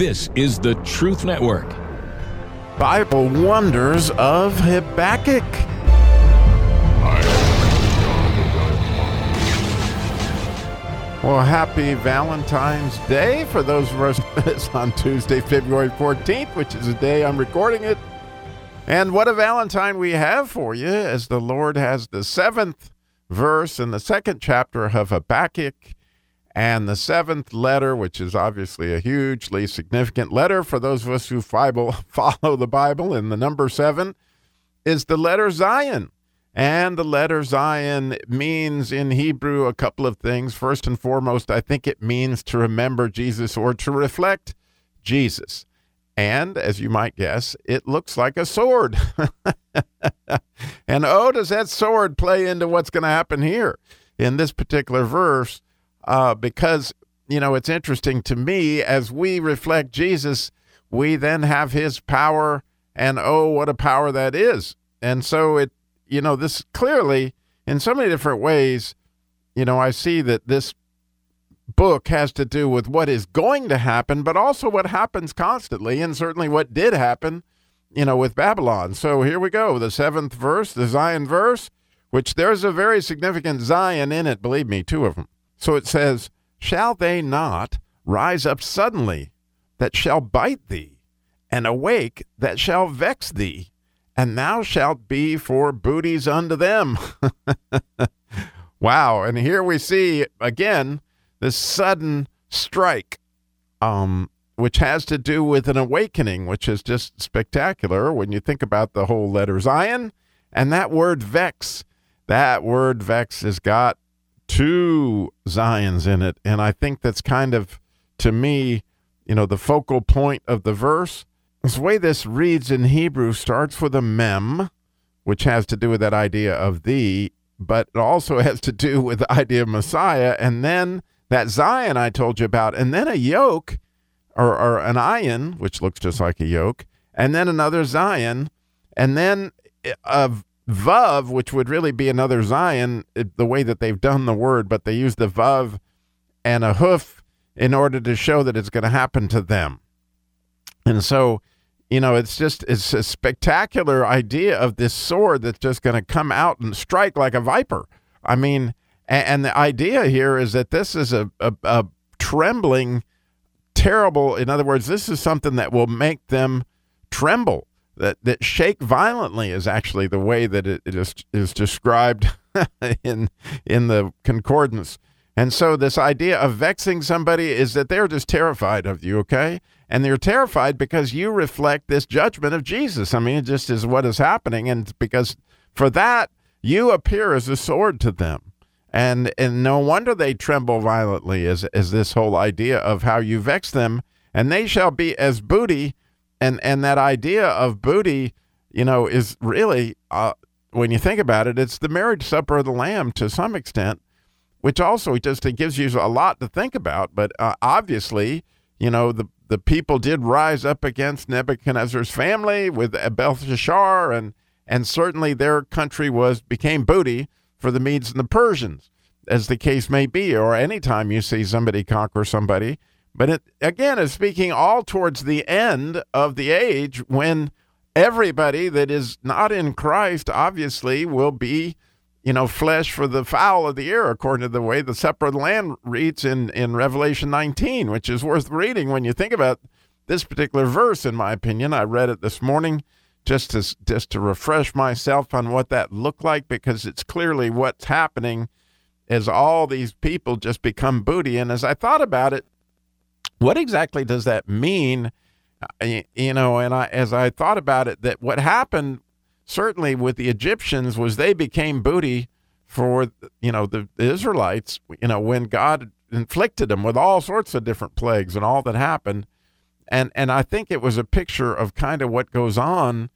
This is the Truth Network. Bible Wonders of Habakkuk. Well, happy Valentine's Day for those of us it's on Tuesday, February 14th, which is the day I'm recording it. And what a Valentine we have for you as the Lord has the seventh verse in the second chapter of Habakkuk and the seventh letter, which is obviously a hugely significant letter for those of us who follow the Bible, and the number seven is the letter Zayin. And the letter Zayin means in Hebrew a couple of things. First and foremost, I think it means to remember Jesus or to reflect Jesus. And as you might guess, it looks like a sword. and oh, does that sword play into what's going to happen here in this particular verse? Uh, because, you know, it's interesting to me as we reflect Jesus, we then have his power. And oh, what a power that is. And so it you know, this clearly, in so many different ways, you know, I see that this book has to do with what is going to happen, but also what happens constantly, and certainly what did happen, you know, with Babylon. So here we go the seventh verse, the Zayin verse, which there's a very significant Zayin in it, believe me, two of them. So it says, Shall they not rise up suddenly that shall bite thee, and awake that shall vex thee? and thou shalt be for booties unto them. wow. And here we see again this sudden strike, um, which has to do with an awakening, which is just spectacular when you think about the whole letter Zayin and that word vex. That word vex has got two Zayins in it. And I think that's kind of, to me, you know, the focal point of the verse the way this reads in Hebrew starts with a mem, which has to do with that idea of thee, but it also has to do with the idea of Messiah, and then that Zayin I told you about, and then a yoke or, or an ion, which looks just like a yoke, and then another Zayin, and then eh, a Vav, which would really be another Zayin, the way that they've done the word, but they use the Vav and a hoof in order to show that it's going to happen to them. And so you know, it's just it's a spectacular idea of this sword that's just going to come out and strike like a viper. I mean, and, and the idea here is that this is a, a, a, trembling, terrible. In other words, this is something that will make them tremble. That that shake violently is actually the way that it, it is is described in in the concordance. And so this idea of vexing somebody is that they're just terrified of you, okay? And they're terrified because you reflect this judgment of Jesus. I mean, it just is what is happening. And because for that, you appear as a sword to them. And and no wonder they tremble violently as is this whole idea of how you vex them, and they shall be as booty, and and that idea of booty, you know, is really uh, when you think about it, it's the marriage supper of the Lamb to some extent which also just it gives you a lot to think about. But uh, obviously, you know, the the people did rise up against Nebuchadnezzar's family with Belshazzar, and and certainly their country was became booty for the Medes and the Persians, as the case may be, or any time you see somebody conquer somebody. But it again is speaking all towards the end of the age when everybody that is not in Christ obviously will be you know, flesh for the fowl of the ear, according to the way the separate land reads in, in Revelation 19, which is worth reading when you think about this particular verse, in my opinion. I read it this morning just to, just to refresh myself on what that looked like, because it's clearly what's happening as all these people just become booty. And as I thought about it, what exactly does that mean? Uh, you know, and I, as I thought about it, that what happened certainly with the Egyptians was they became booty for you know the, the Israelites. You know when God inflicted them with all sorts of different plagues and all that happened, and and I think it was a picture of kind of what goes on,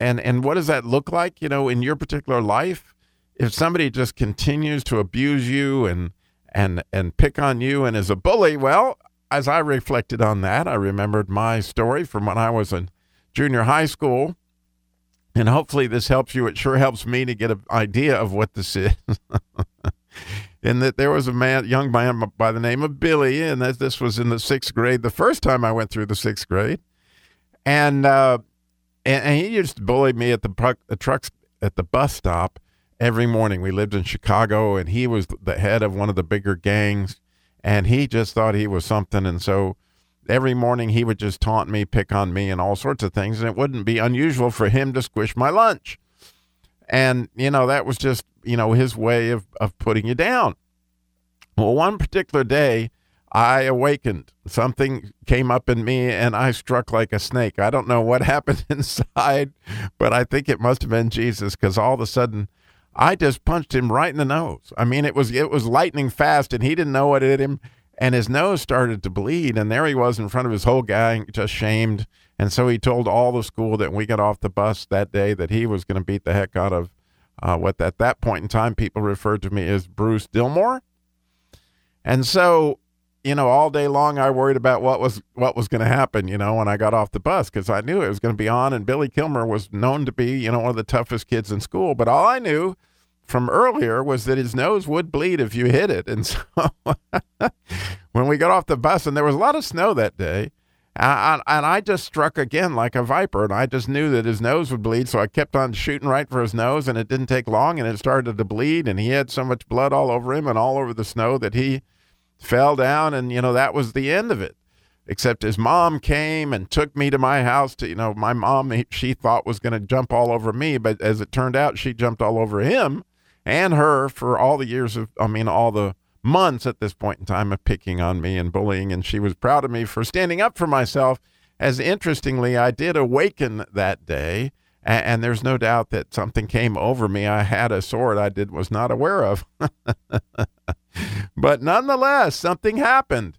and and what does that look like? You know, in your particular life, if somebody just continues to abuse you and and and pick on you and is a bully, well, as I reflected on that, I remembered my story from when I was in junior high school and hopefully this helps you. It sure helps me to get an idea of what this is. in that there was a man, young man by the name of Billy, and that this was in the sixth grade. The first time I went through the sixth grade, and uh, and, and, he used to bully me at the, the trucks at the bus stop every morning. We lived in Chicago, and he was the head of one of the bigger gangs, and he just thought he was something, and so every morning he would just taunt me, pick on me, and all sorts of things, and it wouldn't be unusual for him to squish my lunch. And, you know, that was just, you know, his way of, of putting you down. Well, one particular day, I awakened. Something came up in me and I struck like a snake. I don't know what happened inside, but I think it must have been Jesus because all of a sudden I just punched him right in the nose. I mean, it was it was lightning fast and he didn't know what hit him and his nose started to bleed and there he was in front of his whole gang just shamed. And so he told all the school that we got off the bus that day that he was going to beat the heck out of uh, what at that point in time people referred to me as Bruce Dillmore. And so you know, all day long I worried about what was what was going to happen, you know, when I got off the bus because I knew it was going to be on. And Billy Kilmer was known to be, you know, one of the toughest kids in school. But all I knew from earlier was that his nose would bleed if you hit it. And so when we got off the bus, and there was a lot of snow that day, I, and I just struck again like a viper, and I just knew that his nose would bleed, so I kept on shooting right for his nose, and it didn't take long, and it started to bleed, and he had so much blood all over him and all over the snow that he fell down, and you know that was the end of it. Except his mom came and took me to my house. To you know, my mom she thought was going to jump all over me, but as it turned out, she jumped all over him and her for all the years of, I mean, all the months at this point in time of picking on me and bullying. And she was proud of me for standing up for myself. As interestingly, I did awaken that day and, and, there's no doubt that something came over me. I had a sword I did was not aware of. but nonetheless, something happened.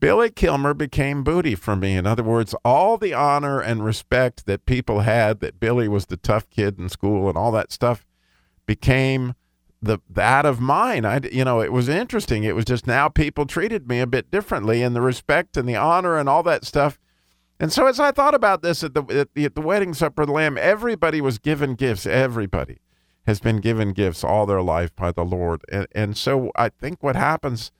Billy Kilmer became booty for me. In other words, all the honor and respect that people had that Billy was the tough kid in school and all that stuff became the that of mine. I you know, it was interesting. It was just now people treated me a bit differently and the respect and the honor and all that stuff and so, as I thought about this at the, at the, at the wedding supper of the Lamb, everybody was given gifts. Everybody has been given gifts all their life by the Lord. And, and so, I think what happens,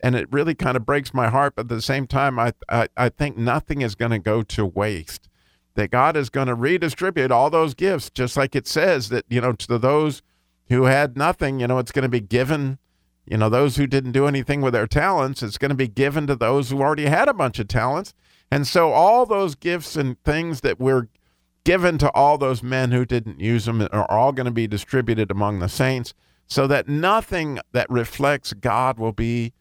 and it really kind of breaks my heart, but at the same time, I, I, I think nothing is going to go to waste. That God is going to redistribute all those gifts, just like it says that, you know, to those who had nothing, you know, it's going to be given. You know, those who didn't do anything with their talents, it's going to be given to those who already had a bunch of talents. And so all those gifts and things that were given to all those men who didn't use them are all going to be distributed among the saints so that nothing that reflects God will be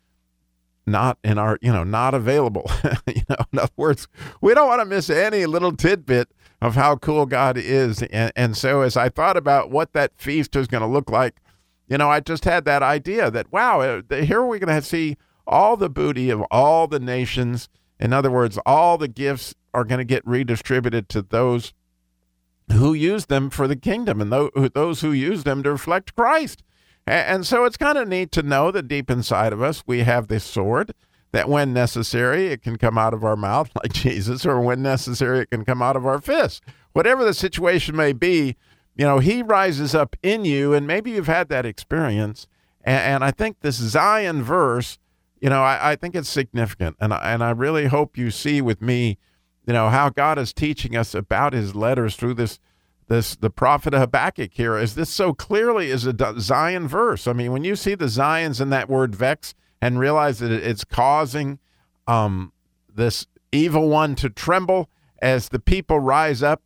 not in our, you know, not available. you know, in other words, we don't want to miss any little tidbit of how cool God is. And, and so as I thought about what that feast was going to look like, you know, I just had that idea that, wow, uh, here we're going to see all the booty of all the nations in other words, all the gifts are going to get redistributed to those who used them for the kingdom and those who used them to reflect Christ. And so it's kind of neat to know that deep inside of us, we have this sword that when necessary, it can come out of our mouth like Jesus, or when necessary, it can come out of our fist. Whatever the situation may be, you know, he rises up in you, and maybe you've had that experience. And, I think this Zayin verse you know, I, think it's significant, and I really hope you see with me, you know, how God is teaching us about His letters through this this the prophet Habakkuk here. Is this so clearly is a Zayin verse? I mean, when you see the Zayins in that word vex and realize that it's causing um, this evil one to tremble as the people rise up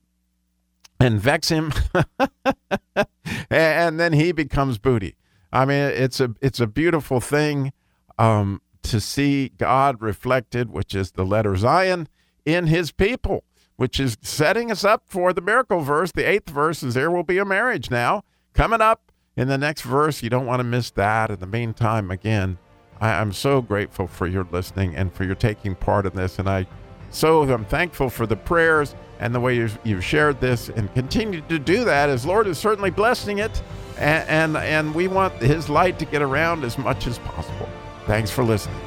and vex him, and then he becomes booty. I mean, it's a it's a beautiful thing. Um, to see God reflected, which is the letter Zayin, in his people, which is setting us up for the miracle verse. The eighth verse is there will be a marriage now. Coming up in the next verse, you don't want to miss that. In the meantime, again, I, am so grateful for your listening and for your taking part in this. And I so I'm thankful for the prayers and the way you've, you've shared this and continue to do that as Lord is certainly blessing it. And, and, and we want his light to get around as much as possible. Thanks for listening.